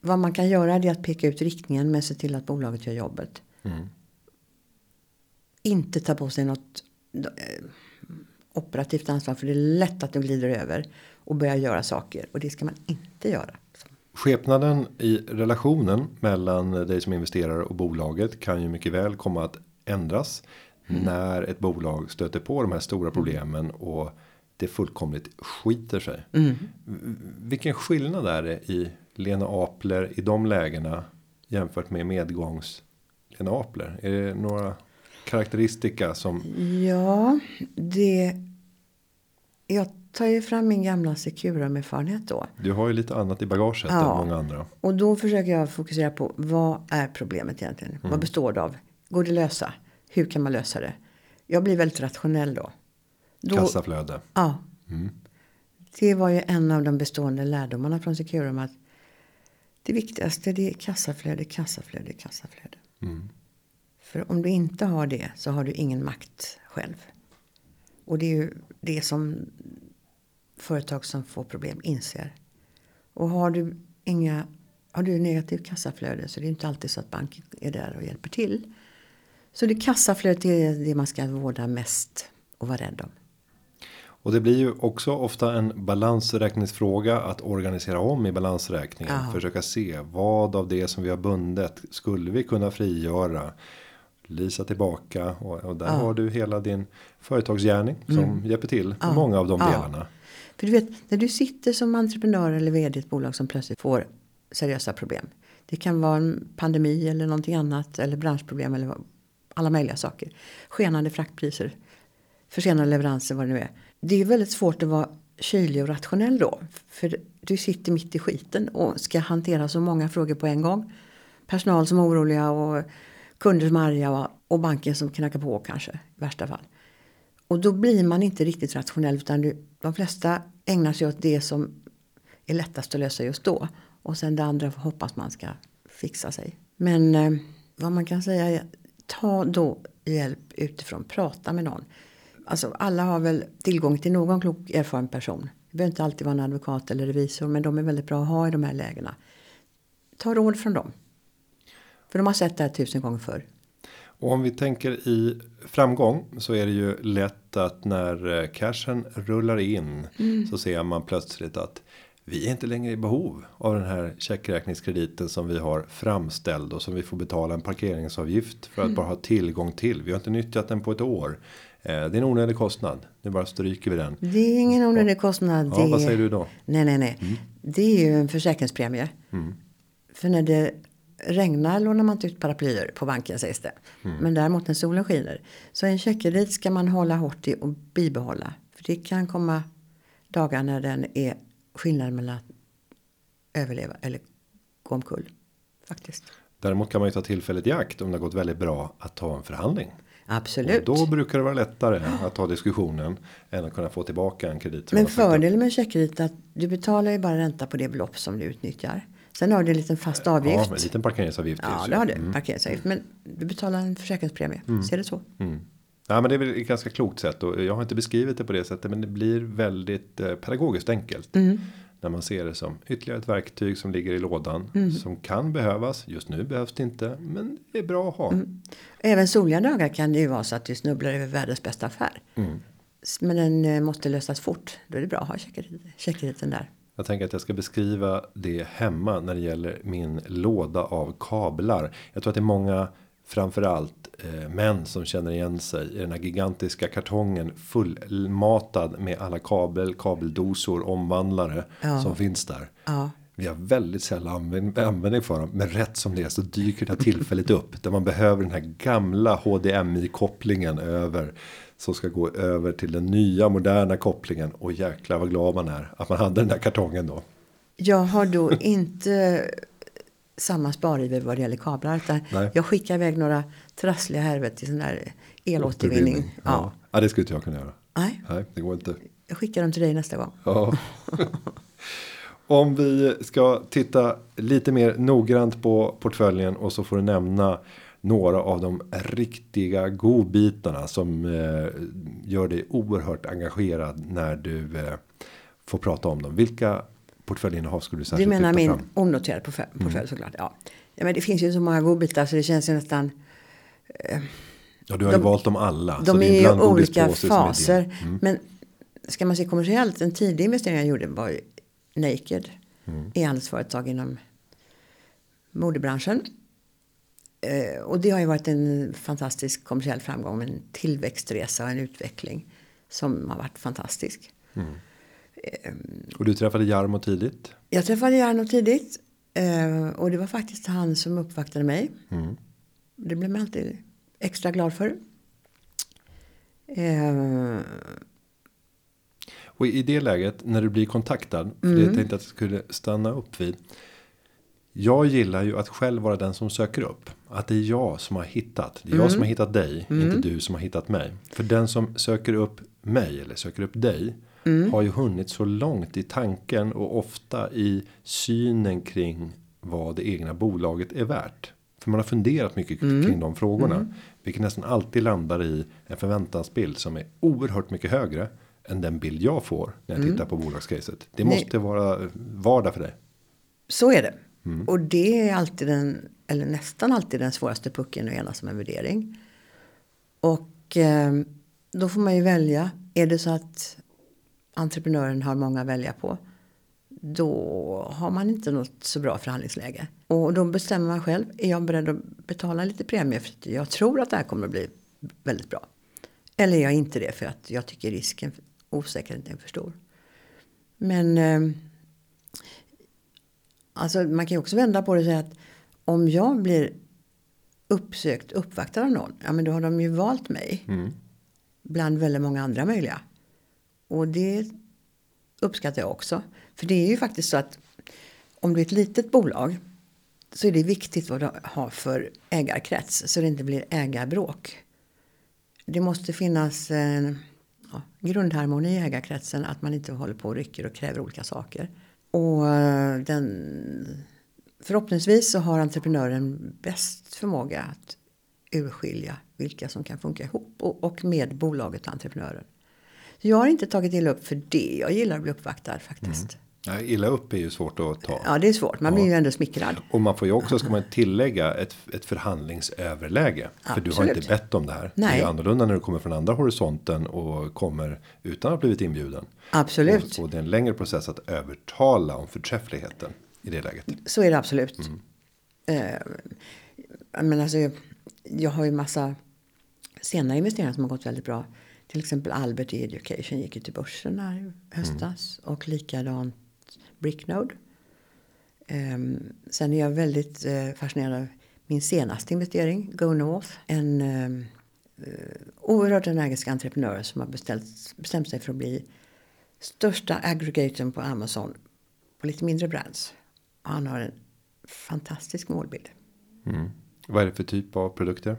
vad man kan göra är att peka ut riktningen men se till att bolaget gör jobbet. Mm inte ta på sig något eh, operativt ansvar. För det är lätt att det glider över. Och börjar göra saker. Och det ska man inte göra. Skepnaden i relationen mellan dig som investerar och bolaget kan ju mycket väl komma att ändras. Mm. När ett bolag stöter på de här stora problemen och det fullkomligt skiter sig. Mm. Vilken skillnad är det i Lena Apler i de lägena jämfört med medgångs Lena Apler? Är det några karaktäristika som? Ja, det. Jag tar ju fram min gamla Securum-erfarenhet då. Du har ju lite annat i bagaget ja, än många andra. Och då försöker jag fokusera på vad är problemet egentligen? Mm. Vad består det av? Går det lösa? Hur kan man lösa det? Jag blir väldigt rationell då. då Kassaflöde. Ja. Mm. Det var ju en av de bestående lärdomarna från Securum att det viktigaste det är kassaflöde, kassaflöde, kassaflöde. Mm. För om du inte har det så har du ingen makt själv. Och det är ju det som företag som får problem inser. Och har du inga har du negativt kassaflöde så det är inte alltid så att banken är där och hjälper till. Så det kassaflödet är det man ska vårda mest och vara rädd om. Och det blir ju också ofta en balansräkningsfråga att organisera om i balansräkningen. Ja. Försöka se vad av det som vi har bundet skulle vi kunna frigöra Lisa tillbaka och, och där ja. har du hela din företagsgärning som mm. hjälper till ja. många av de ja. delarna. För du vet när du sitter som entreprenör eller vd i ett bolag som plötsligt får seriösa problem. Det kan vara en pandemi eller någonting annat eller branschproblem eller alla möjliga saker. Skenande fraktpriser, försenade leveranser vad det nu är. Det är väldigt svårt att vara kylig och rationell då. För du sitter mitt i skiten och ska hantera så många frågor på en gång. Personal som är oroliga och kunder som är arga och banken som knackar på kanske i värsta fall. Och då blir man inte riktigt rationell utan du, de flesta ägnar sig åt det som är lättast att lösa just då. Och sen det andra hoppas man ska fixa sig. Men eh, vad man kan säga är ta då hjälp utifrån, prata med någon. Alltså alla har väl tillgång till någon klok erfaren person. Det behöver inte alltid vara en advokat eller revisor men de är väldigt bra att ha i de här lägena. Ta råd från dem. För de har sett det här tusen gånger förr. Och om vi tänker i framgång så är det ju lätt att när eh, cashen rullar in mm. så ser man plötsligt att vi är inte längre i behov av den här checkräkningskrediten som vi har framställd och som vi får betala en parkeringsavgift för att mm. bara ha tillgång till. Vi har inte nyttjat den på ett år. Eh, det är en onödig kostnad. Nu bara stryker vi den. Det är ingen onödig kostnad. Ja, det... vad säger du då? Nej, nej, nej. Mm. Det är ju en försäkringspremie. Mm. För när det regnar lånar man inte ut paraplyer på banken sägs det. Mm. Men däremot när solen skiner. Så en checkkredit ska man hålla hårt i och bibehålla. För det kan komma dagar när den är skillnad mellan att överleva eller gå omkull. Faktiskt. Däremot kan man ju ta tillfället i akt om det har gått väldigt bra att ta en förhandling. Absolut. Och då brukar det vara lättare att ta diskussionen än att kunna få tillbaka en kredit. Men fördelen med checkkredit är att du betalar ju bara ränta på det belopp som du utnyttjar. Sen har du en liten fast avgift. Ja, en liten parkeringsavgift. Ja, det har du. Mm. Parkeringsavgift. Men du betalar en försäkringspremie. Mm. Ser det så? Mm. Ja, men det är väl ett ganska klokt sätt och jag har inte beskrivit det på det sättet, men det blir väldigt eh, pedagogiskt enkelt. Mm. När man ser det som ytterligare ett verktyg som ligger i lådan mm. som kan behövas. Just nu behövs det inte, men det är bra att ha. Mm. Även soliga dagar kan det ju vara så att du snubblar över världens bästa affär. Mm. Men den eh, måste lösas fort. Då är det bra att ha checkkrediten där. Jag tänker att jag ska beskriva det hemma när det gäller min låda av kablar. Jag tror att det är många framförallt eh, män som känner igen sig i den här gigantiska kartongen fullmatad med alla kabel, kabeldosor, omvandlare ja. som finns där. Ja. Vi har väldigt sällan användning för dem, men rätt som det är så dyker det här tillfället upp där man behöver den här gamla HDMI kopplingen över som ska gå över till den nya moderna kopplingen och jäklar vad glad man är att man hade den där kartongen då. Jag har då inte samma spariver vad det gäller kablar. Utan jag skickar iväg några trassliga härvet till sån där elåtervinning. Ja. Ja. ja, det skulle inte jag kunna göra. Nej. Nej, det går inte. Jag skickar dem till dig nästa gång. Ja. Om vi ska titta lite mer noggrant på portföljen och så får du nämna några av de riktiga godbitarna som eh, gör dig oerhört engagerad när du eh, får prata om dem. Vilka portföljinnehav skulle du särskilt Du menar min fram? onoterade portfölj, mm. portfölj mm. såklart. Ja. ja, men det finns ju så många godbitar så det känns ju nästan. Eh, ja, du har de, ju valt dem alla. De är ju olika faser. Mm. Men ska man se kommersiellt, en tidig investering jag gjorde var ju Naked. Mm. E-handelsföretag inom modebranschen. Eh, och det har ju varit en fantastisk kommersiell framgång. En tillväxtresa och en utveckling som har varit fantastisk. Mm. Ehm, och du träffade Jarmo tidigt? Jag träffade Jarmo tidigt. Eh, och det var faktiskt han som uppvaktade mig. Mm. Det blev man alltid extra glad för. Eh, och i det läget när du blir kontaktad. För mm. det tänkte att jag skulle stanna upp vid. Jag gillar ju att själv vara den som söker upp. Att det är jag som har hittat. Det är mm. jag som har hittat dig. Mm. Inte du som har hittat mig. För den som söker upp mig. Eller söker upp dig. Mm. Har ju hunnit så långt i tanken. Och ofta i synen kring. Vad det egna bolaget är värt. För man har funderat mycket mm. kring de frågorna. Mm. Vilket nästan alltid landar i en förväntansbild. Som är oerhört mycket högre. Än den bild jag får. När jag mm. tittar på bolagscaset. Det måste Nej. vara vardag för dig. Så är det. Mm. Och det är alltid den, eller nästan alltid den svåraste pucken att enas om en värdering. Och eh, då får man ju välja. Är det så att entreprenören har många att välja på. Då har man inte något så bra förhandlingsläge. Och då bestämmer man själv. Är jag beredd att betala lite premie för att jag tror att det här kommer att bli väldigt bra. Eller är jag inte det för att jag tycker risken, osäkerheten är för stor. Men eh, Alltså man kan ju också vända på det och säga att om jag blir uppsökt, uppvaktad av någon, ja men då har de ju valt mig. Mm. Bland väldigt många andra möjliga. Och det uppskattar jag också. För det är ju faktiskt så att om du är ett litet bolag så är det viktigt vad du har för ägarkrets så det inte blir ägarbråk. Det måste finnas en ja, grundharmoni i ägarkretsen att man inte håller på och rycker och kräver olika saker. Och eh, den, förhoppningsvis så har entreprenören bäst förmåga att urskilja vilka som kan funka ihop och, och med bolaget och entreprenören. Jag har inte tagit illa upp för det. Jag gillar att bli uppvaktad faktiskt. Mm. Ja, illa upp är ju svårt att ta. Ja, det är svårt. Man blir ju ändå smickrad. Och man får ju också, ska man tillägga, ett, ett förhandlingsöverläge. Absolut. För du har inte bett om det här. Nej. Det är annorlunda när du kommer från andra horisonten och kommer utan att ha blivit inbjuden. Absolut. Och, och det är en längre process att övertala om förträffligheten i det läget. Så är det absolut. Mm. Eh, men alltså, jag har ju massa senare investeringar som har gått väldigt bra. Till exempel Albert Education gick ju till börsen här i höstas. Mm. Och likadant Bricknode. Um, sen är jag väldigt uh, fascinerad av min senaste investering, Go North. En um, uh, oerhört energisk entreprenör som har beställt, bestämt sig för att bli största aggregatorn på Amazon på lite mindre brands. Han har en fantastisk målbild. Mm. Vad är det för typ av produkter?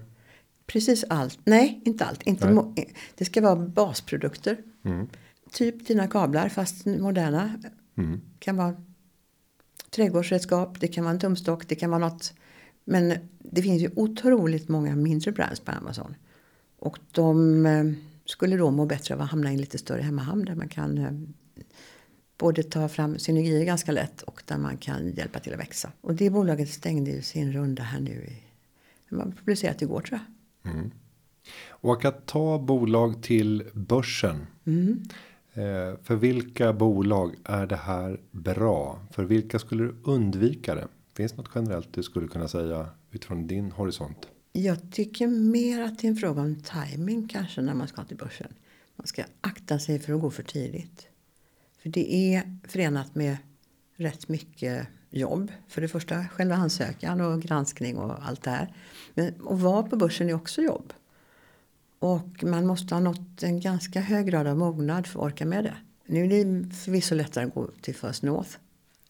Precis allt. Nej, inte allt. Inte det ska vara basprodukter. Mm. Typ dina kablar fast moderna. Mm. kan vara trädgårdsredskap, det kan vara en tumstock, det kan vara något. Men det finns ju otroligt många mindre brands på Amazon. Och de eh, skulle då må bättre av att hamna i en lite större hemmahamn där man kan eh, både ta fram synergier ganska lätt och där man kan hjälpa till att växa. Och det bolaget stängde ju sin runda här nu i, man publicerat igår tror jag. Mm. Och att ta bolag till börsen. Mm. Eh, för vilka bolag är det här bra? För vilka skulle du undvika det? Finns något generellt du skulle kunna säga utifrån din horisont? Jag tycker mer att det är en fråga om timing kanske när man ska till börsen. Man ska akta sig för att gå för tidigt. För det är förenat med rätt mycket jobb. För det första själva ansökan och granskning och allt det här. Men att vara på börsen är också jobb. Och man måste ha nått en ganska hög grad av mognad för att orka med det. Nu är det förvisso lättare att gå till First North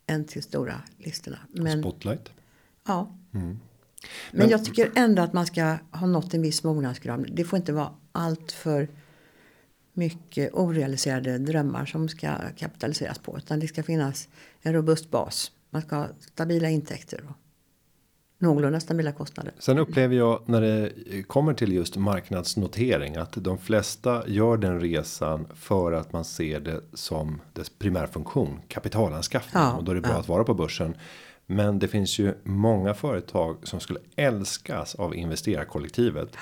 än till stora listorna. Men, Spotlight? Ja. Mm. Men, Men, jag tycker ändå att man ska ha nått en viss mognadsgrad. Det får inte vara allt för mycket orealiserade drömmar som ska kapitaliseras på. Utan det ska finnas en robust bas. Man ska ha stabila intäkter och någorlunda stabila kostnader. Sen upplever jag när det kommer till just marknadsnotering att de flesta gör den resan för att man ser det som dess primärfunktion kapitalanskaffning ja, och då är det bra ja. att vara på börsen. Men det finns ju många företag som skulle älskas av investerarkollektivet.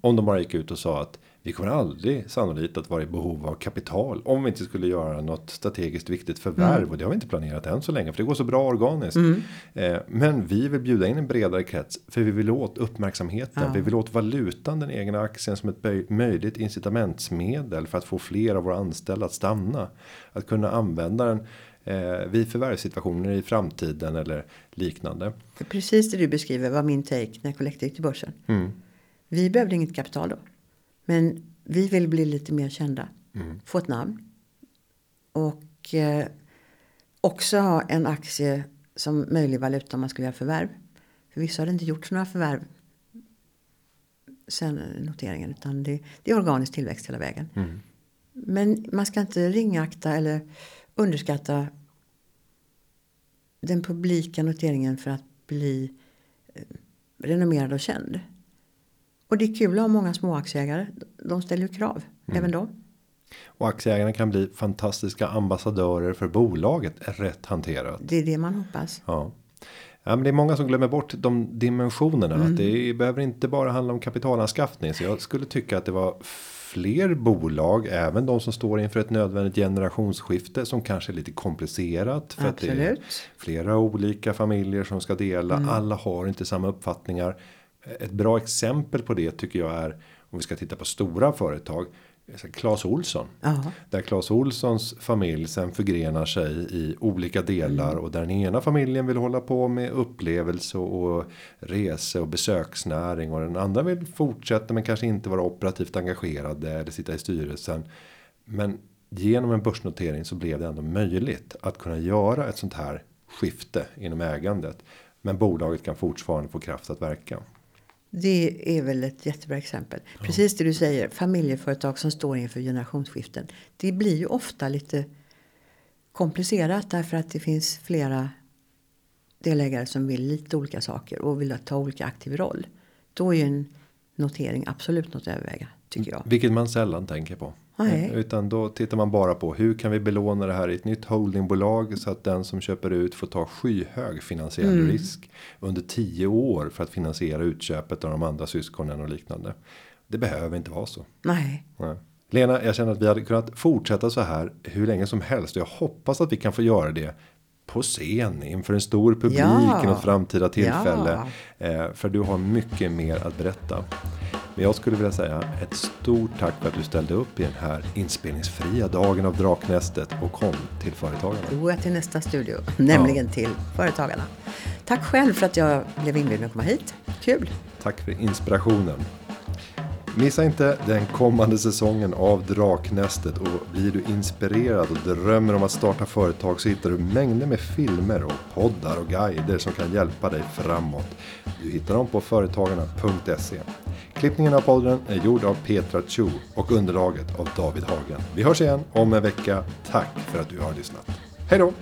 Om de bara gick ut och sa att vi kommer aldrig sannolikt att vara i behov av kapital om vi inte skulle göra något strategiskt viktigt förvärv mm. och det har vi inte planerat än så länge för det går så bra organiskt. Mm. Eh, men vi vill bjuda in en bredare krets för vi vill åt uppmärksamheten. Ja. Vi vill åt valutan den egna aktien som ett möjligt incitamentsmedel för att få fler av våra anställda att stanna. Att kunna använda den eh, vid förvärvssituationer i framtiden eller liknande. Precis det du beskriver var min take när Collector gick till börsen. Mm. Vi behövde inget kapital då. Men vi vill bli lite mer kända. Mm. Få ett namn. Och eh, också ha en aktie som möjlig valuta om man skulle göra förvärv. För vissa hade inte gjort några förvärv sen noteringen. Utan det, det är organisk tillväxt hela vägen. Mm. Men man ska inte ringakta eller underskatta den publika noteringen för att bli eh, renommerad och känd. Och det är kul att ha många små aktieägare. De ställer ju krav, mm. även de. Och aktieägarna kan bli fantastiska ambassadörer för bolaget rätt hanterat. Det är det man hoppas. Ja. Ja, men det är många som glömmer bort de dimensionerna. Mm. Att det behöver inte bara handla om kapitalanskaffning. Så jag skulle tycka att det var fler bolag, även de som står inför ett nödvändigt generationsskifte som kanske är lite komplicerat. För Absolut. att det är flera olika familjer som ska dela. Mm. Alla har inte samma uppfattningar. Ett bra exempel på det tycker jag är om vi ska titta på stora företag. Claes Olsson. Ja. Där Claes Olssons familj sen förgrenar sig i olika delar och där den ena familjen vill hålla på med upplevelse och rese och besöksnäring och den andra vill fortsätta men kanske inte vara operativt engagerade eller sitta i styrelsen. Men genom en börsnotering så blev det ändå möjligt att kunna göra ett sånt här skifte inom ägandet. Men bolaget kan fortfarande få kraft att verka. Det är väl ett jättebra exempel. Ja. Precis det du säger. Familjeföretag som står inför generationsskiften. Det blir ju ofta lite komplicerat därför att det finns flera delägare som vill lite olika saker och vill ta olika aktiv roll. Då är ju en notering absolut något att överväga tycker jag. Vilket man sällan tänker på. Nej. Utan då tittar man bara på hur kan vi belåna det här i ett nytt holdingbolag så att den som köper ut får ta skyhög finansiell mm. risk under tio år för att finansiera utköpet av de andra syskonen och liknande. Det behöver inte vara så. Nej. Nej. Lena, jag känner att vi hade kunnat fortsätta så här hur länge som helst. Jag hoppas att vi kan få göra det på scen inför en stor publik ja. i något framtida tillfälle. Ja. Eh, för du har mycket mer att berätta. Men jag skulle vilja säga ett stort tack för att du ställde upp i den här inspelningsfria dagen av Draknästet och kom till Företagarna. Då till nästa studio, nämligen ja. till Företagarna. Tack själv för att jag blev inbjuden att komma hit. Kul! Tack för inspirationen. Missa inte den kommande säsongen av Draknästet och blir du inspirerad och drömmer om att starta företag så hittar du mängder med filmer och poddar och guider som kan hjälpa dig framåt. Du hittar dem på företagarna.se. Klippningen av podden är gjord av Petra Chu och underlaget av David Hagen. Vi hörs igen om en vecka. Tack för att du har lyssnat. Hej då!